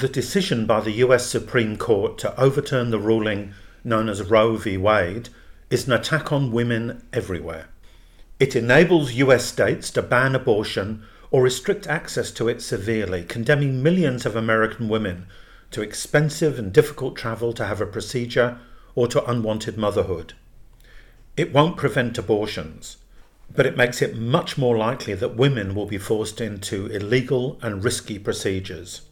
The decision by the US Supreme Court to overturn the ruling known as Roe v. Wade is an attack on women everywhere. It enables US states to ban abortion or restrict access to it severely, condemning millions of American women to expensive and difficult travel to have a procedure or to unwanted motherhood. It won't prevent abortions, but it makes it much more likely that women will be forced into illegal and risky procedures.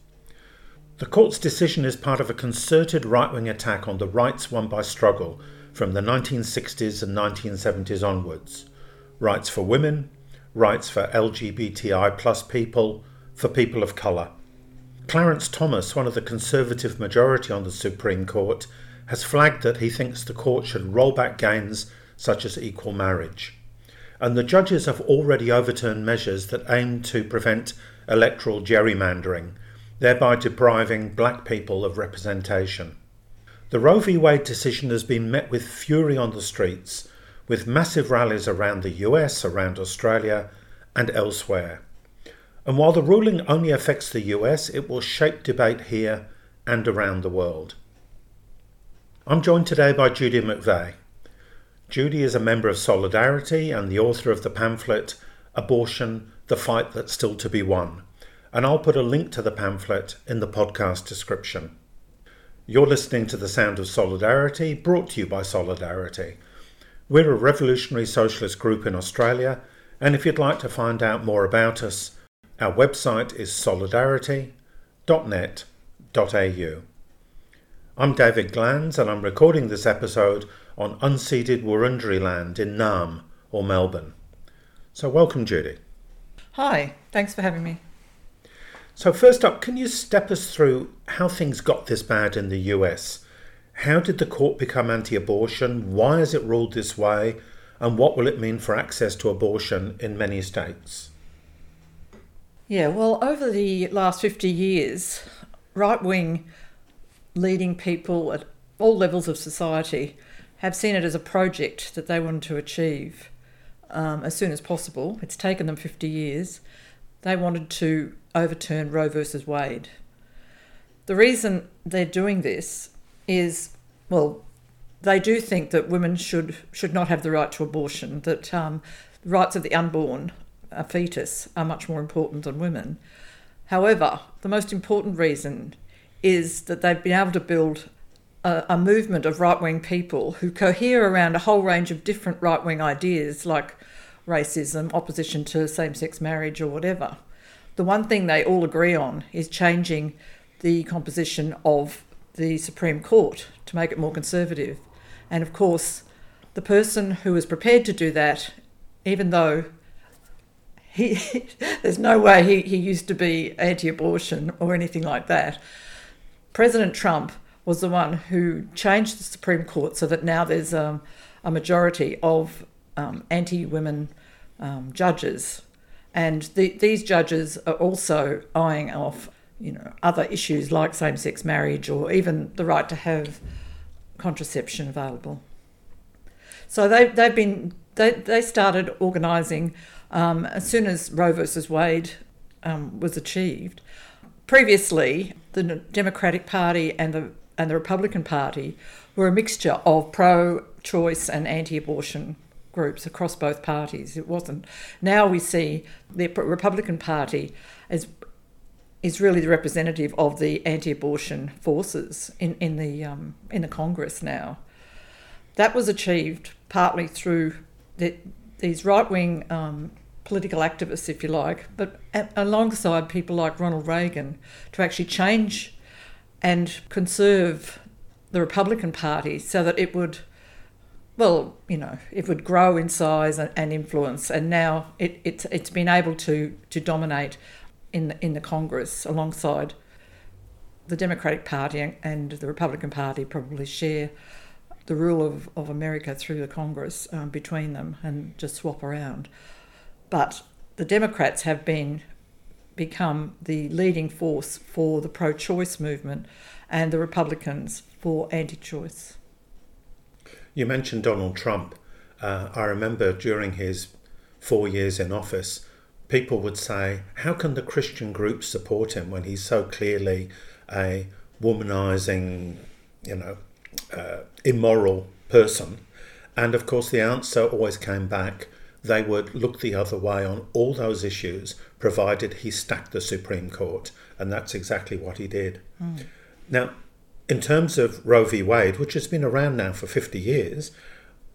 The court's decision is part of a concerted right wing attack on the rights won by struggle from the 1960s and 1970s onwards rights for women, rights for LGBTI plus people, for people of colour. Clarence Thomas, one of the Conservative majority on the Supreme Court, has flagged that he thinks the court should roll back gains such as equal marriage. And the judges have already overturned measures that aim to prevent electoral gerrymandering, thereby depriving black people of representation. The Roe v. Wade decision has been met with fury on the streets, with massive rallies around the US, around Australia, and elsewhere. And while the ruling only affects the US, it will shape debate here and around the world. I'm joined today by Judy McVey. Judy is a member of Solidarity and the author of the pamphlet Abortion The Fight That's Still to Be Won. And I'll put a link to the pamphlet in the podcast description. You're listening to The Sound of Solidarity, brought to you by Solidarity. We're a revolutionary socialist group in Australia, and if you'd like to find out more about us, our website is solidarity.net.au. I'm David Glanz, and I'm recording this episode on unceded Wurundjeri land in Naarm or Melbourne. So, welcome, Judy. Hi, thanks for having me. So, first up, can you step us through how things got this bad in the US? How did the court become anti abortion? Why has it ruled this way? And what will it mean for access to abortion in many states? Yeah, well, over the last 50 years, right wing leading people at all levels of society have seen it as a project that they wanted to achieve um, as soon as possible. It's taken them 50 years. They wanted to overturn Roe versus Wade. The reason they're doing this is, well, they do think that women should should not have the right to abortion. That um, the rights of the unborn, a fetus, are much more important than women. However, the most important reason is that they've been able to build a, a movement of right wing people who cohere around a whole range of different right wing ideas like racism, opposition to same sex marriage, or whatever. The one thing they all agree on is changing the composition of the Supreme Court to make it more conservative. And of course, the person who was prepared to do that, even though he, there's no way he, he used to be anti abortion or anything like that, President Trump was the one who changed the Supreme Court so that now there's um, a majority of um, anti women um, judges. And the, these judges are also eyeing off you know, other issues like same sex marriage or even the right to have contraception available. So they, they've been, they, they started organising um, as soon as Roe versus Wade um, was achieved. Previously, the Democratic Party and the, and the Republican Party were a mixture of pro choice and anti abortion groups across both parties. It wasn't. Now we see the Republican Party as is really the representative of the anti-abortion forces in, in the um, in the Congress now. That was achieved partly through the, these right-wing um, political activists, if you like, but alongside people like Ronald Reagan to actually change and conserve the Republican Party so that it would, well, you know, it would grow in size and, and influence, and now it, it's it's been able to to dominate in the, in the Congress alongside the Democratic Party and the Republican Party probably share the rule of, of America through the Congress um, between them and just swap around. But the Democrats have been become the leading force for the pro-choice movement and the Republicans for anti-choice. You mentioned Donald Trump. Uh, I remember during his four years in office, people would say, How can the Christian groups support him when he's so clearly a womanizing, you know, uh, immoral person. And of course, the answer always came back they would look the other way on all those issues, provided he stacked the Supreme Court. And that's exactly what he did. Mm. Now, in terms of Roe v. Wade, which has been around now for 50 years,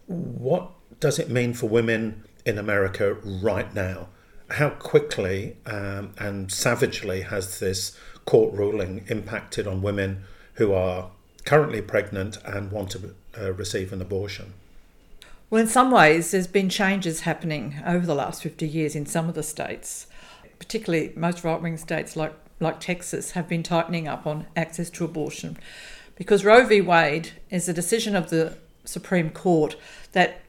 what does it mean for women in America right now? How quickly um, and savagely has this court ruling impacted on women who are currently pregnant and want to uh, receive an abortion? Well, in some ways, there's been changes happening over the last 50 years in some of the states, particularly most right wing states like, like Texas have been tightening up on access to abortion because Roe v. Wade is a decision of the Supreme Court that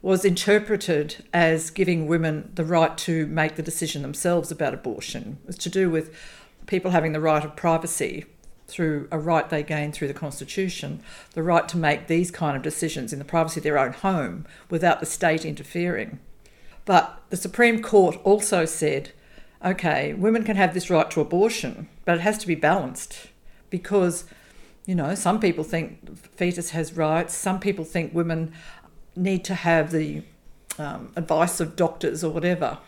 was interpreted as giving women the right to make the decision themselves about abortion. It was to do with people having the right of privacy through a right they gain through the Constitution, the right to make these kind of decisions in the privacy of their own home without the state interfering. But the Supreme Court also said, okay, women can have this right to abortion, but it has to be balanced because, you know, some people think fetus has rights, some people think women need to have the um, advice of doctors or whatever.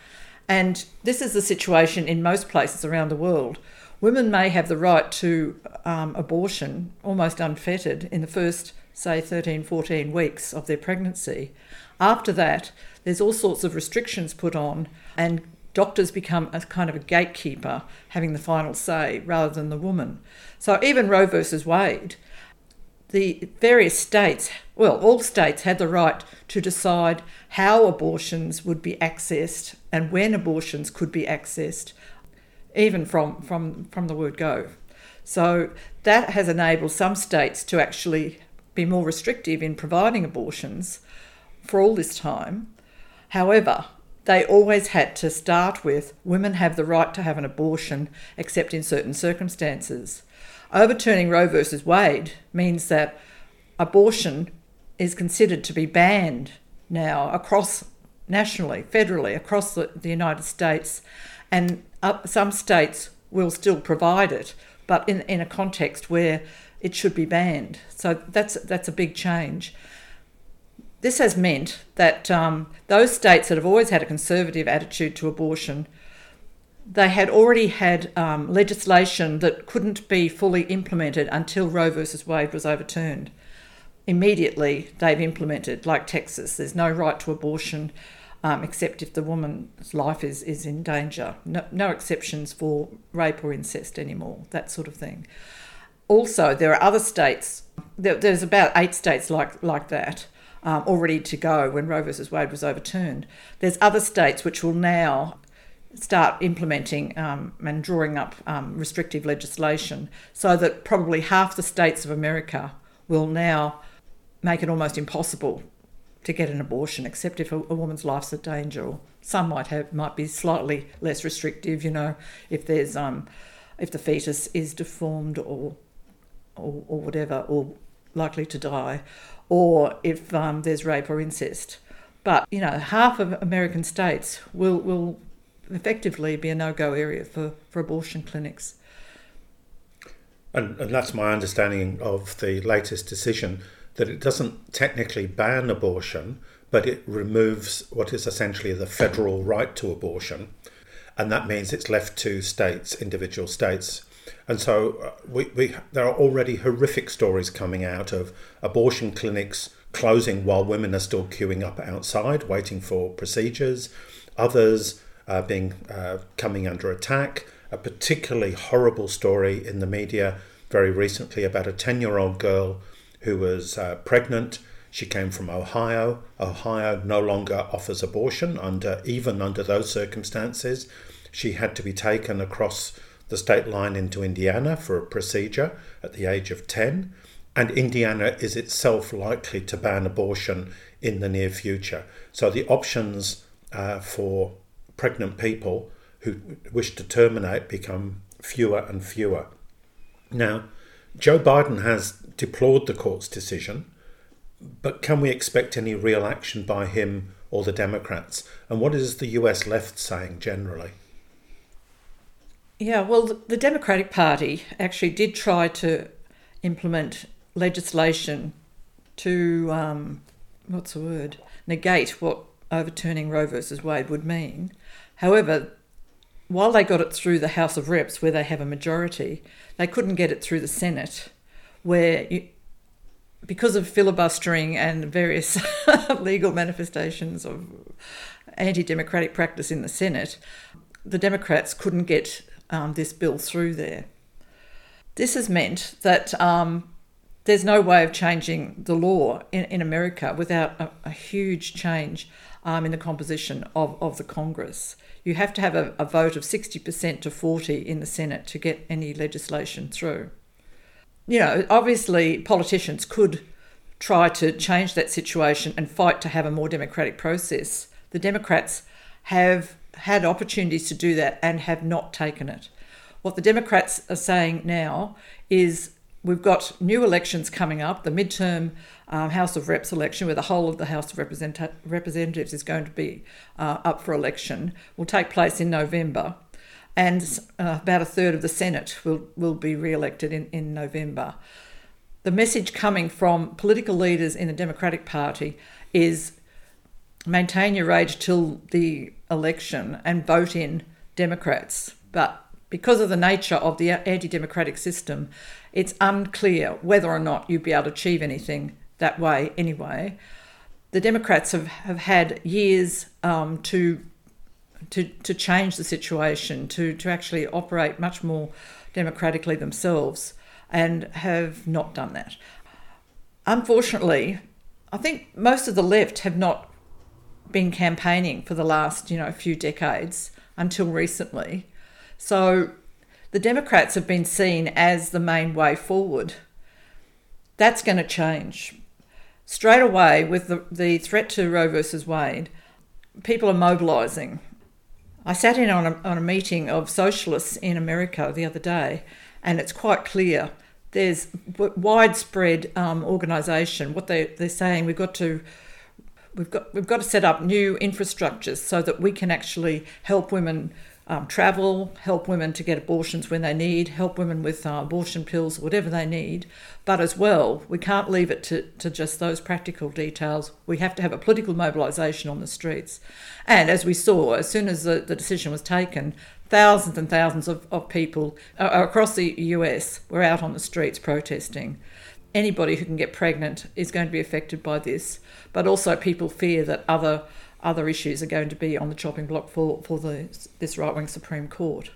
And this is the situation in most places around the world. Women may have the right to um, abortion almost unfettered in the first, say, 13, 14 weeks of their pregnancy. After that, there's all sorts of restrictions put on, and doctors become a kind of a gatekeeper, having the final say rather than the woman. So even Roe versus Wade the various states, well, all states had the right to decide how abortions would be accessed and when abortions could be accessed, even from, from, from the word go. So that has enabled some states to actually be more restrictive in providing abortions for all this time. However, they always had to start with women have the right to have an abortion except in certain circumstances. Overturning Roe versus Wade means that abortion is considered to be banned now across nationally, federally, across the, the United States, and uh, some states will still provide it, but in, in a context where it should be banned. So that's that's a big change. This has meant that um, those states that have always had a conservative attitude to abortion they had already had um, legislation that couldn't be fully implemented until Roe versus Wade was overturned. Immediately, they've implemented, like Texas, there's no right to abortion um, except if the woman's life is, is in danger. No, no exceptions for rape or incest anymore, that sort of thing. Also, there are other states, there, there's about eight states like, like that. Um, all ready to go when Roe versus Wade was overturned. There's other states which will now start implementing um, and drawing up um, restrictive legislation so that probably half the states of America will now make it almost impossible to get an abortion, except if a, a woman's life's in danger. Some might have might be slightly less restrictive, you know, if there's um, if the fetus is deformed or or, or whatever, or likely to die, or if um, there's rape or incest. But you know, half of American states will will effectively be a no go area for, for abortion clinics. And, and that's my understanding of the latest decision that it doesn't technically ban abortion, but it removes what is essentially the federal right to abortion. And that means it's left to states, individual states. And so uh, we, we, there are already horrific stories coming out of abortion clinics closing while women are still queuing up outside, waiting for procedures. Others uh, being uh, coming under attack. A particularly horrible story in the media very recently about a 10 year old girl who was uh, pregnant. She came from Ohio. Ohio no longer offers abortion under even under those circumstances. She had to be taken across the state line into Indiana for a procedure at the age of 10. And Indiana is itself likely to ban abortion in the near future. So the options uh, for pregnant people who wish to terminate become fewer and fewer. Now, Joe Biden has deplored the court's decision, but can we expect any real action by him or the Democrats? And what is the US left saying generally? Yeah, well, the Democratic Party actually did try to implement legislation to, um, what's the word, negate what overturning Roe versus Wade would mean. However, while they got it through the House of Reps, where they have a majority, they couldn't get it through the Senate, where you, because of filibustering and various legal manifestations of anti democratic practice in the Senate, the Democrats couldn't get um, this bill through there. This has meant that um, there's no way of changing the law in, in America without a, a huge change um, in the composition of, of the Congress. You have to have a, a vote of 60% to 40 in the Senate to get any legislation through. You know, obviously, politicians could try to change that situation and fight to have a more democratic process. The Democrats have had opportunities to do that and have not taken it. What the Democrats are saying now is we've got new elections coming up, the midterm um, House of Reps election, where the whole of the House of Represent- Representatives is going to be uh, up for election, will take place in November. And uh, about a third of the Senate will, will be re elected in, in November. The message coming from political leaders in the Democratic Party is maintain your rage till the election and vote in Democrats. But because of the nature of the anti democratic system, it's unclear whether or not you'd be able to achieve anything that way anyway. The Democrats have, have had years um, to, to, to change the situation, to, to actually operate much more democratically themselves, and have not done that. Unfortunately, I think most of the left have not been campaigning for the last, you know, few decades until recently. So the Democrats have been seen as the main way forward. That's going to change. Straight away, with the, the threat to Roe versus Wade, people are mobilising. I sat in on a, on a meeting of socialists in America the other day, and it's quite clear there's widespread um, organisation. What they, they're saying, we've got to we've got we've got to set up new infrastructures so that we can actually help women um, travel, help women to get abortions when they need, help women with uh, abortion pills, whatever they need. But as well, we can't leave it to, to just those practical details. We have to have a political mobilisation on the streets. And as we saw, as soon as the, the decision was taken, thousands and thousands of, of people uh, across the US were out on the streets protesting anybody who can get pregnant is going to be affected by this, but also people fear that other other issues are going to be on the chopping block for, for the, this right wing Supreme Court.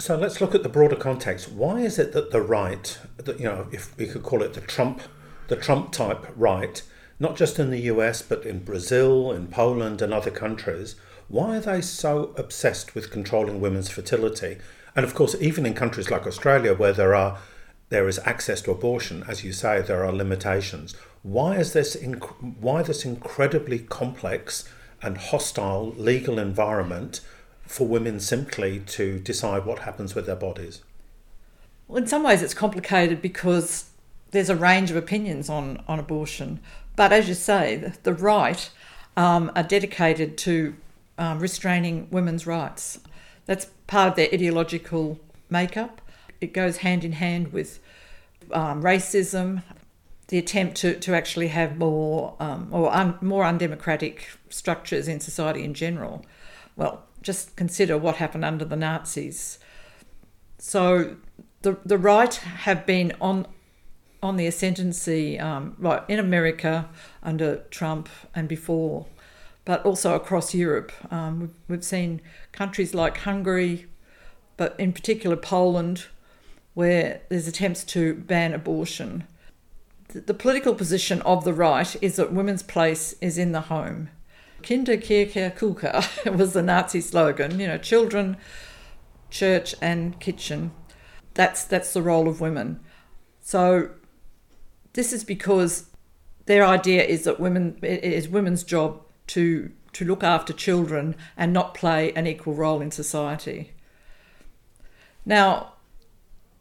So let's look at the broader context. Why is it that the right, that, you know, if we could call it the Trump, the Trump type right, not just in the US but in Brazil, in Poland, and other countries, why are they so obsessed with controlling women's fertility? And of course, even in countries like Australia, where there are there is access to abortion, as you say, there are limitations. Why is this inc- why this incredibly complex and hostile legal environment for women simply to decide what happens with their bodies? Well, in some ways, it's complicated because there's a range of opinions on, on abortion. But as you say, the, the right um, are dedicated to um, restraining women's rights. That's part of their ideological makeup. It goes hand in hand with um, racism, the attempt to, to actually have more um, or un, more undemocratic structures in society in general. Well, just consider what happened under the Nazis. So the the right have been on on the ascendancy um, right in America under Trump and before, but also across Europe. Um, we've, we've seen countries like Hungary, but in particular Poland, where there's attempts to ban abortion. The political position of the right is that women's place is in the home. Kinder, Kirche, Küche was the Nazi slogan. You know, children, church, and kitchen. That's that's the role of women. So, this is because their idea is that women it is women's job to to look after children and not play an equal role in society. Now,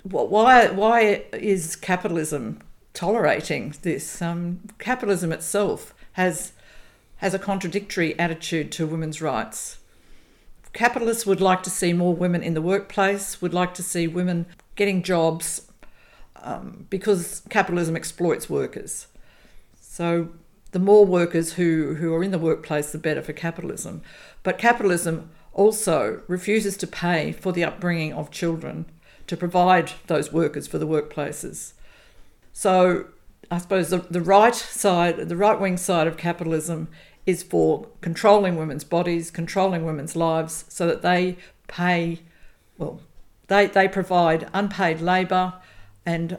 why why is capitalism tolerating this? Um, capitalism itself has has a contradictory attitude to women's rights. capitalists would like to see more women in the workplace, would like to see women getting jobs um, because capitalism exploits workers. So the more workers who, who are in the workplace, the better for capitalism. But capitalism also refuses to pay for the upbringing of children to provide those workers for the workplaces. So I suppose the, the right side, the right wing side of capitalism is for controlling women's bodies, controlling women's lives, so that they pay, well, they, they provide unpaid labour and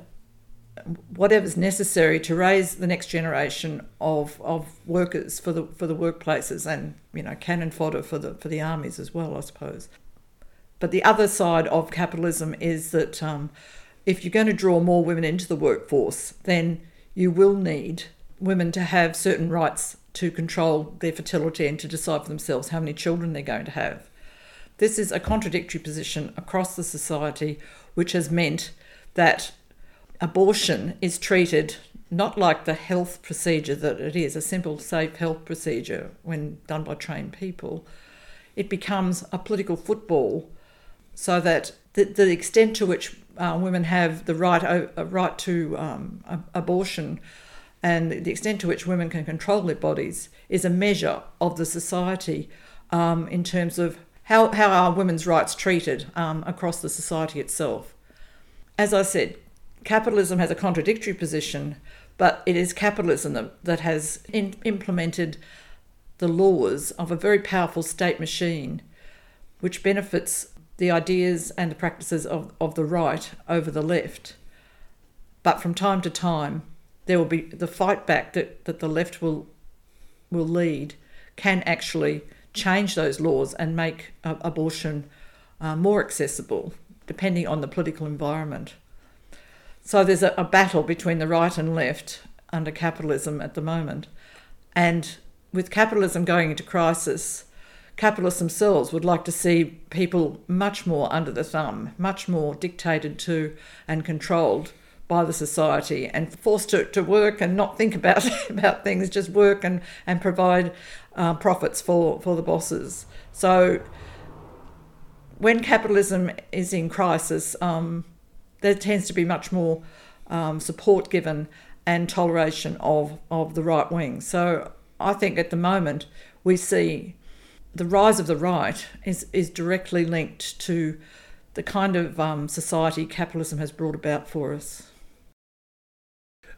whatever's necessary to raise the next generation of, of workers for the for the workplaces and you know cannon fodder for the for the armies as well, I suppose. But the other side of capitalism is that um, if you're going to draw more women into the workforce, then you will need women to have certain rights to control their fertility and to decide for themselves how many children they're going to have. This is a contradictory position across the society, which has meant that abortion is treated not like the health procedure that it is, a simple, safe health procedure when done by trained people. It becomes a political football so that the, the extent to which uh, women have the right, uh, right to um, abortion and the extent to which women can control their bodies is a measure of the society um, in terms of how, how are women's rights treated um, across the society itself. As I said, capitalism has a contradictory position, but it is capitalism that, that has in, implemented the laws of a very powerful state machine which benefits the ideas and the practices of, of the right over the left. But from time to time, there will be the fight back that, that the left will will lead can actually change those laws and make uh, abortion uh, more accessible, depending on the political environment. So there's a, a battle between the right and left under capitalism at the moment. And with capitalism going into crisis, capitalists themselves would like to see people much more under the thumb, much more dictated to and controlled by the society and forced to, to work and not think about, about things, just work and, and provide uh, profits for, for the bosses. So when capitalism is in crisis, um, there tends to be much more um, support given and toleration of, of the right wing. So I think at the moment we see the rise of the right is, is directly linked to the kind of um, society capitalism has brought about for us.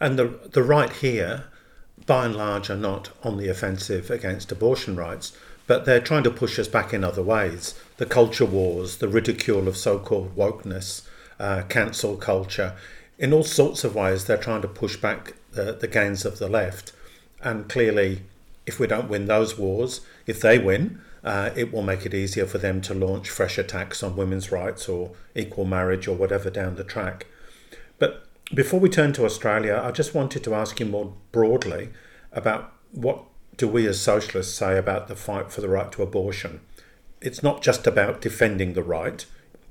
And the, the right here, by and large, are not on the offensive against abortion rights, but they're trying to push us back in other ways. The culture wars, the ridicule of so called wokeness, uh, cancel culture. In all sorts of ways, they're trying to push back the, the gains of the left. And clearly, if we don't win those wars, if they win, uh, it will make it easier for them to launch fresh attacks on women's rights or equal marriage or whatever down the track. But before we turn to Australia, I just wanted to ask you more broadly about what do we as socialists say about the fight for the right to abortion? It's not just about defending the right,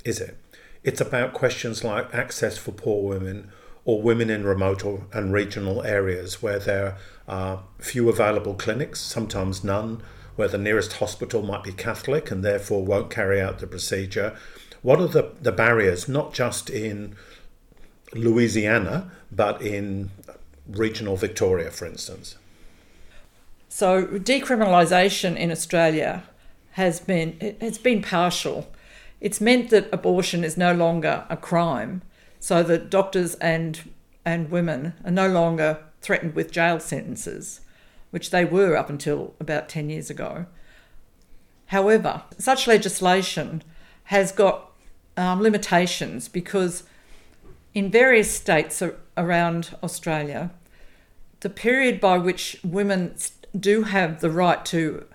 is it? It's about questions like access for poor women or women in remote and regional areas where there are few available clinics, sometimes none, where the nearest hospital might be Catholic and therefore won't carry out the procedure. What are the, the barriers, not just in Louisiana, but in regional Victoria, for instance? So, decriminalisation in Australia has been it's been partial it's meant that abortion is no longer a crime, so that doctors and and women are no longer threatened with jail sentences, which they were up until about 10 years ago. However, such legislation has got um, limitations because in various states around Australia, the period by which women do have the right to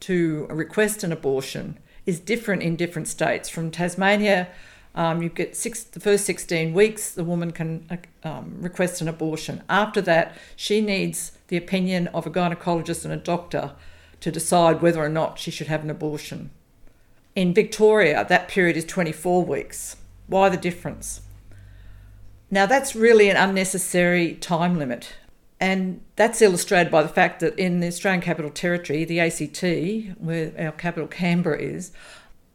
to request an abortion is different in different states. From Tasmania, um, you get six, the first 16 weeks, the woman can uh, um, request an abortion. After that, she needs the opinion of a gynecologist and a doctor to decide whether or not she should have an abortion. In Victoria, that period is 24 weeks. Why the difference? Now, that's really an unnecessary time limit. And that's illustrated by the fact that in the Australian Capital Territory, the ACT, where our capital Canberra is,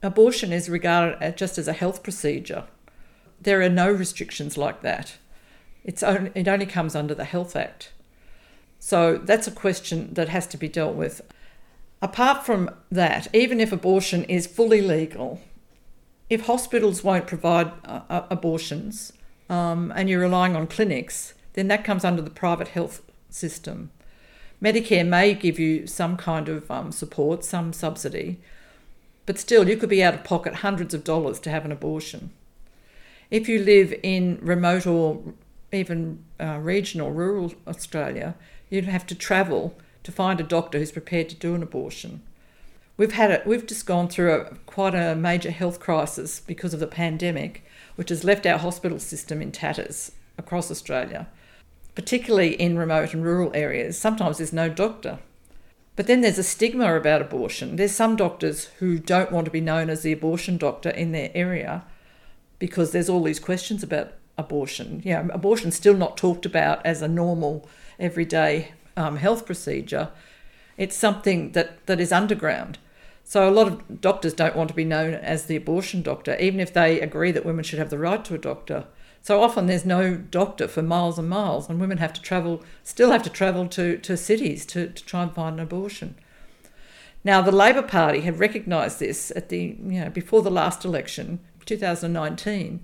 abortion is regarded just as a health procedure. There are no restrictions like that. It's only, it only comes under the Health Act. So that's a question that has to be dealt with. Apart from that, even if abortion is fully legal, if hospitals won't provide uh, uh, abortions um, and you're relying on clinics, then that comes under the private health system. Medicare may give you some kind of um, support, some subsidy, but still you could be out of pocket hundreds of dollars to have an abortion. If you live in remote or even uh, regional, rural Australia, you'd have to travel to find a doctor who's prepared to do an abortion. We've had it. We've just gone through a, quite a major health crisis because of the pandemic, which has left our hospital system in tatters across Australia, particularly in remote and rural areas. Sometimes there's no doctor. But then there's a stigma about abortion. There's some doctors who don't want to be known as the abortion doctor in their area because there's all these questions about abortion. Yeah, abortion's still not talked about as a normal, everyday um, health procedure. It's something that, that is underground. So a lot of doctors don't want to be known as the abortion doctor, even if they agree that women should have the right to a doctor. So often there's no doctor for miles and miles, and women have to travel, still have to travel to, to cities to, to try and find an abortion. Now the Labor Party had recognised this at the you know before the last election, 2019,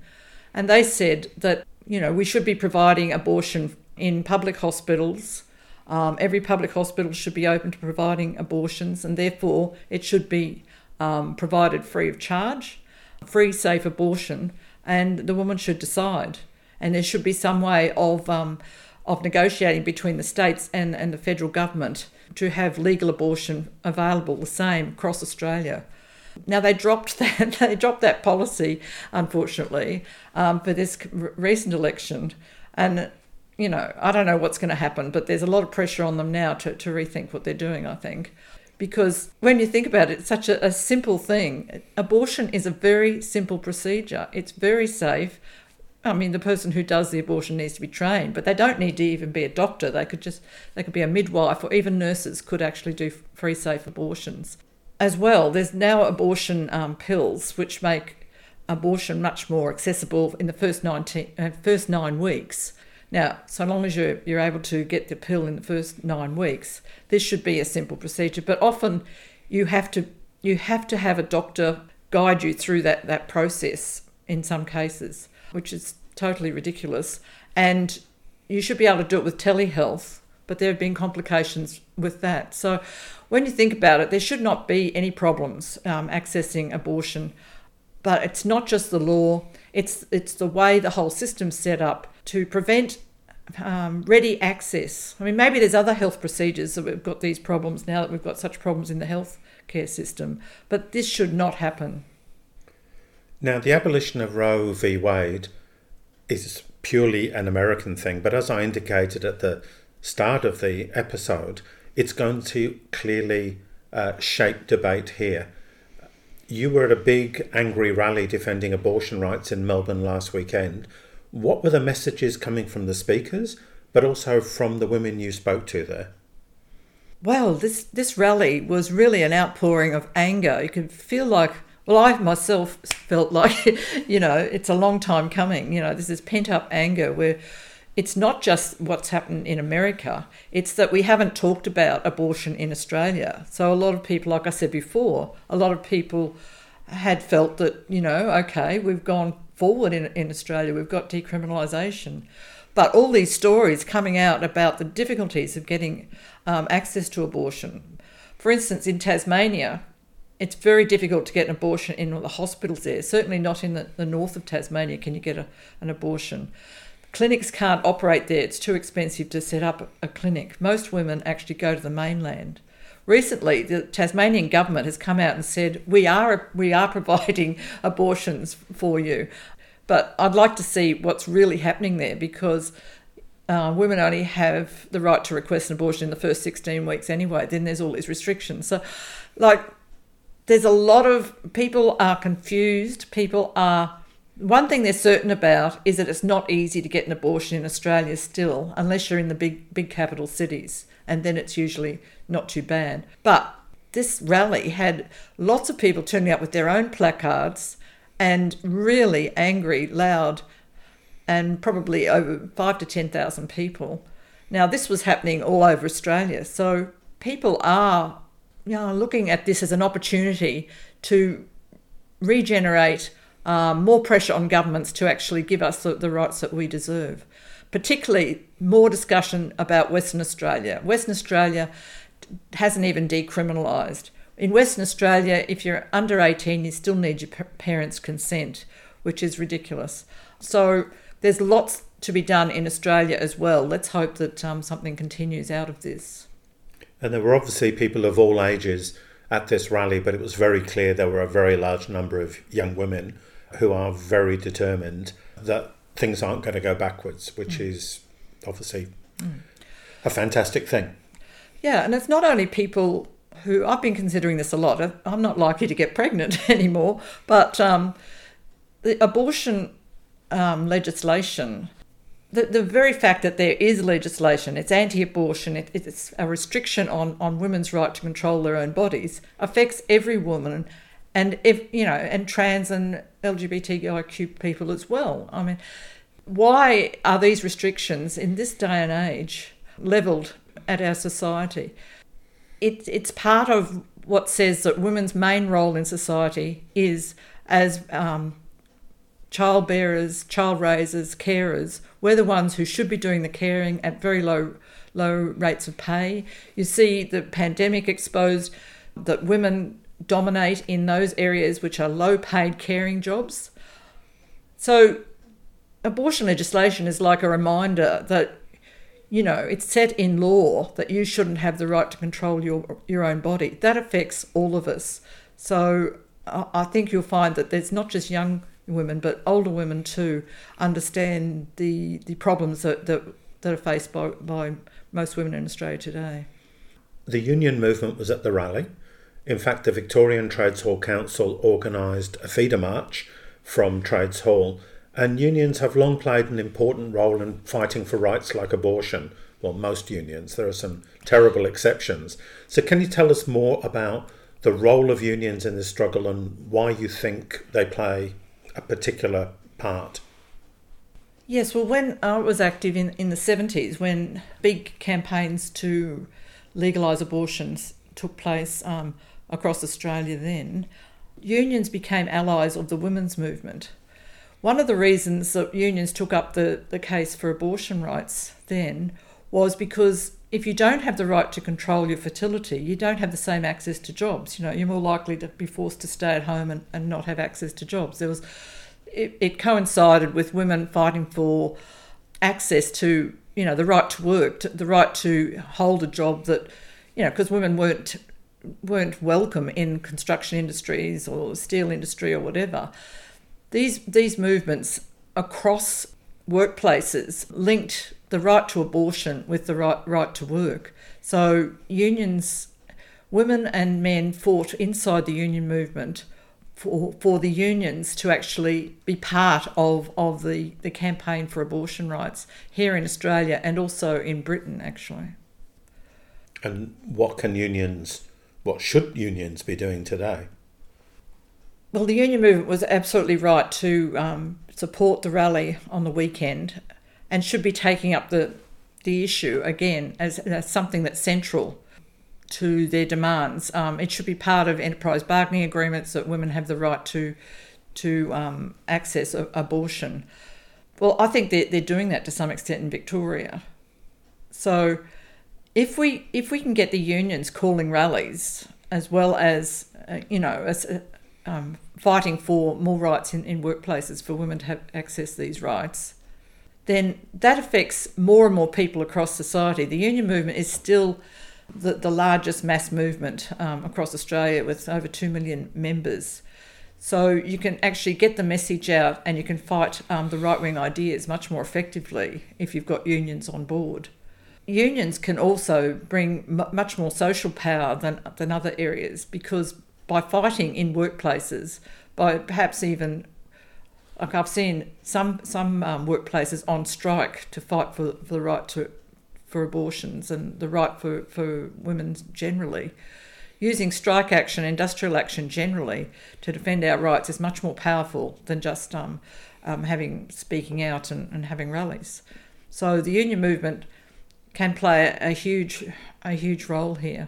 and they said that you know we should be providing abortion in public hospitals um, every public hospital should be open to providing abortions, and therefore it should be um, provided free of charge, free, safe abortion, and the woman should decide. And there should be some way of um, of negotiating between the states and, and the federal government to have legal abortion available the same across Australia. Now they dropped that they dropped that policy, unfortunately, um, for this recent election, and you know, I don't know what's going to happen, but there's a lot of pressure on them now to, to rethink what they're doing, I think. Because when you think about it, it's such a, a simple thing. Abortion is a very simple procedure, it's very safe. I mean, the person who does the abortion needs to be trained, but they don't need to even be a doctor. They could just, they could be a midwife or even nurses could actually do free, safe abortions. As well, there's now abortion um, pills which make abortion much more accessible in the first, 19, uh, first nine weeks. Now, so long as you're, you're able to get the pill in the first nine weeks, this should be a simple procedure. But often you have to you have to have a doctor guide you through that, that process in some cases, which is totally ridiculous. And you should be able to do it with telehealth, but there have been complications with that. So when you think about it, there should not be any problems um, accessing abortion. But it's not just the law, it's, it's the way the whole system's set up to prevent um, ready access. I mean, maybe there's other health procedures that we've got these problems now that we've got such problems in the health care system, but this should not happen. Now, the abolition of Roe v. Wade is purely an American thing, but as I indicated at the start of the episode, it's going to clearly uh, shape debate here. You were at a big angry rally defending abortion rights in Melbourne last weekend what were the messages coming from the speakers, but also from the women you spoke to there? Well, this, this rally was really an outpouring of anger. You could feel like, well, I myself felt like, you know, it's a long time coming. You know, this is pent up anger where it's not just what's happened in America, it's that we haven't talked about abortion in Australia. So a lot of people, like I said before, a lot of people had felt that, you know, okay, we've gone forward in, in Australia. We've got decriminalisation. But all these stories coming out about the difficulties of getting um, access to abortion. For instance, in Tasmania, it's very difficult to get an abortion in the hospitals there. Certainly not in the, the north of Tasmania can you get a, an abortion. Clinics can't operate there, it's too expensive to set up a clinic. Most women actually go to the mainland. Recently, the Tasmanian government has come out and said we are we are providing abortions for you, but I'd like to see what's really happening there because uh, women only have the right to request an abortion in the first 16 weeks anyway. Then there's all these restrictions. So, like, there's a lot of people are confused. People are. One thing they're certain about is that it's not easy to get an abortion in Australia still, unless you're in the big big capital cities and then it's usually not too bad. But this rally had lots of people turning up with their own placards and really angry, loud, and probably over five to 10,000 people. Now, this was happening all over Australia. So people are you know, looking at this as an opportunity to regenerate um, more pressure on governments to actually give us the, the rights that we deserve. Particularly, more discussion about Western Australia. Western Australia hasn't even decriminalised. In Western Australia, if you're under 18, you still need your parents' consent, which is ridiculous. So there's lots to be done in Australia as well. Let's hope that um, something continues out of this. And there were obviously people of all ages at this rally, but it was very clear there were a very large number of young women who are very determined that things aren't going to go backwards, which mm. is obviously mm. a fantastic thing. Yeah, and it's not only people who I've been considering this a lot. I'm not likely to get pregnant anymore, but um, the abortion um, legislation the, the very fact that there is legislation, it's anti abortion, it, it's a restriction on, on women's right to control their own bodies, affects every woman and, if, you know, and trans and LGBTIQ people as well. I mean, why are these restrictions in this day and age levelled at our society? It, it's part of what says that women's main role in society is as um, child bearers, child raisers, carers, we're the ones who should be doing the caring at very low low rates of pay. You see the pandemic exposed that women dominate in those areas which are low paid caring jobs. So abortion legislation is like a reminder that you know it's set in law that you shouldn't have the right to control your your own body. That affects all of us. So I think you'll find that there's not just young women, but older women too, understand the the problems that that, that are faced by, by most women in Australia today. The union movement was at the rally. In fact, the Victorian Trades Hall Council organised a feeder march from Trades Hall, and unions have long played an important role in fighting for rights like abortion. Well, most unions, there are some terrible exceptions. So, can you tell us more about the role of unions in this struggle and why you think they play a particular part? Yes, well, when I was active in, in the 70s, when big campaigns to legalise abortions took place um, across Australia then, unions became allies of the women's movement. One of the reasons that unions took up the, the case for abortion rights then was because if you don't have the right to control your fertility, you don't have the same access to jobs. You know, you're more likely to be forced to stay at home and, and not have access to jobs. There was it, it coincided with women fighting for access to, you know, the right to work, to, the right to hold a job that, you know, because women weren't weren't welcome in construction industries or steel industry or whatever. These these movements across workplaces linked the right to abortion with the right right to work. So unions, women and men fought inside the union movement for for the unions to actually be part of of the the campaign for abortion rights here in Australia and also in Britain actually. And what can unions, what should unions be doing today? Well, the union movement was absolutely right to um, support the rally on the weekend and should be taking up the, the issue again as, as something that's central to their demands. Um, it should be part of enterprise bargaining agreements that women have the right to to um, access a, abortion. Well, I think they're, they're doing that to some extent in Victoria. So, if we if we can get the unions calling rallies as well as uh, you know as, uh, um, fighting for more rights in, in workplaces for women to have access these rights, then that affects more and more people across society. The union movement is still the, the largest mass movement um, across Australia with over 2 million members. So you can actually get the message out and you can fight um, the right wing ideas much more effectively if you've got unions on board. Unions can also bring m- much more social power than, than other areas because by fighting in workplaces, by perhaps even like I've seen some some um, workplaces on strike to fight for, for the right to for abortions and the right for, for women generally, using strike action, industrial action generally, to defend our rights is much more powerful than just um, um, having speaking out and, and having rallies. So the union movement can play a huge a huge role here.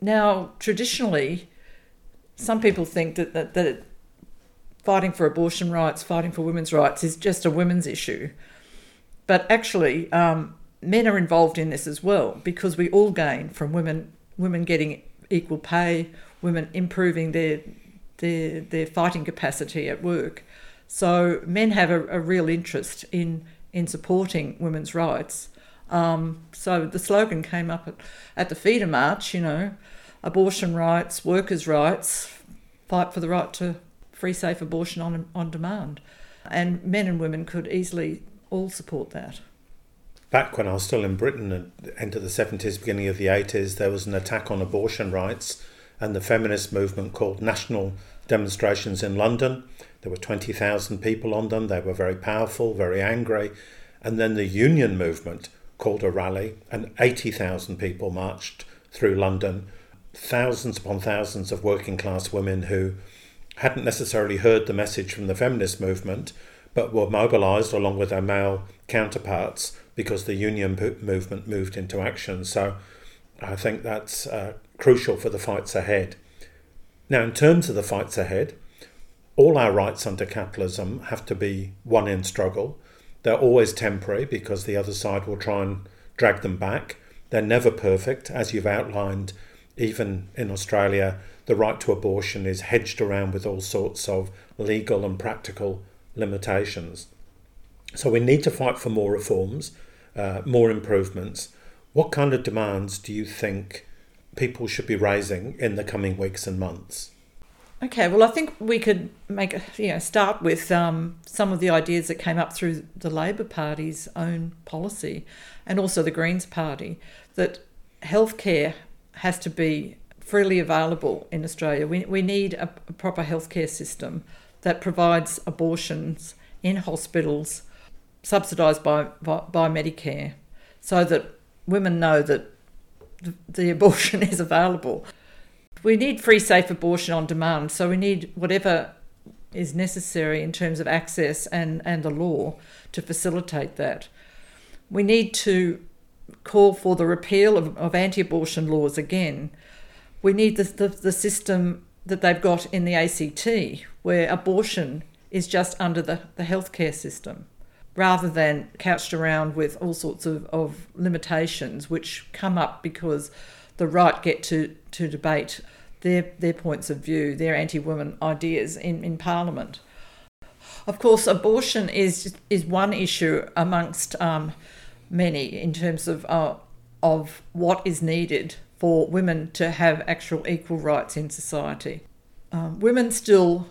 Now, traditionally, some people think that, that, that fighting for abortion rights, fighting for women's rights is just a women's issue. But actually, um, men are involved in this as well because we all gain from women women getting equal pay, women improving their their their fighting capacity at work. So men have a, a real interest in in supporting women's rights. Um, so the slogan came up at, at the feeder march, you know, abortion rights, workers' rights, fight for the right to free, safe abortion on, on demand. And men and women could easily all support that. Back when I was still in Britain at the end of the 70s, beginning of the 80s, there was an attack on abortion rights, and the feminist movement called national demonstrations in London. There were 20,000 people on them. They were very powerful, very angry. And then the union movement called a rally, and 80,000 people marched through London. Thousands upon thousands of working class women who hadn't necessarily heard the message from the feminist movement, but were mobilised along with their male counterparts because the union movement moved into action. So I think that's uh, crucial for the fights ahead. Now, in terms of the fights ahead, all our rights under capitalism have to be won in struggle. They're always temporary because the other side will try and drag them back. They're never perfect, as you've outlined. Even in Australia, the right to abortion is hedged around with all sorts of legal and practical limitations. So we need to fight for more reforms uh, more improvements. What kind of demands do you think people should be raising in the coming weeks and months? Okay, well, I think we could make a, you know start with um, some of the ideas that came up through the Labor Party's own policy, and also the Greens Party, that healthcare has to be freely available in Australia. We we need a, a proper healthcare system that provides abortions in hospitals subsidised by, by, by Medicare so that women know that the, the abortion is available. We need free, safe abortion on demand, so we need whatever is necessary in terms of access and, and the law to facilitate that. We need to call for the repeal of, of anti abortion laws again. We need the, the, the system that they've got in the ACT, where abortion is just under the, the healthcare system rather than couched around with all sorts of, of limitations which come up because the right get to, to debate their, their points of view, their anti women ideas in, in Parliament. Of course, abortion is, is one issue amongst um, many in terms of, uh, of what is needed for women to have actual equal rights in society. Um, women still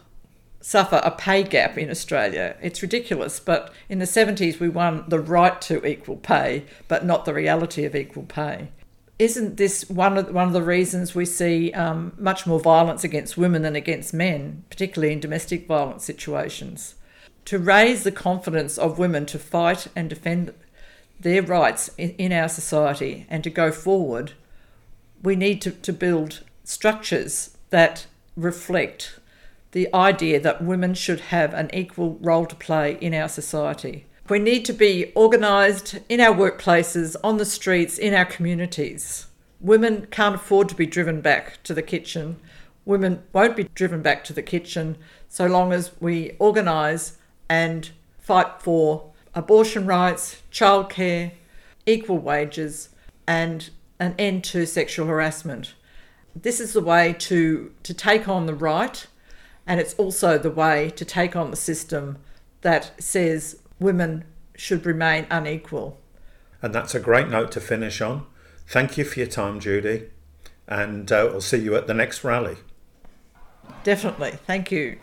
suffer a pay gap in Australia. It's ridiculous, but in the 70s we won the right to equal pay, but not the reality of equal pay. Isn't this one of, one of the reasons we see um, much more violence against women than against men, particularly in domestic violence situations? To raise the confidence of women to fight and defend their rights in, in our society and to go forward, we need to, to build structures that reflect the idea that women should have an equal role to play in our society. We need to be organised in our workplaces, on the streets, in our communities. Women can't afford to be driven back to the kitchen. Women won't be driven back to the kitchen so long as we organise and fight for abortion rights, childcare, equal wages, and an end to sexual harassment. This is the way to, to take on the right and it's also the way to take on the system that says women should remain unequal. And that's a great note to finish on. Thank you for your time, Judy, and uh, we'll see you at the next rally. Definitely. Thank you.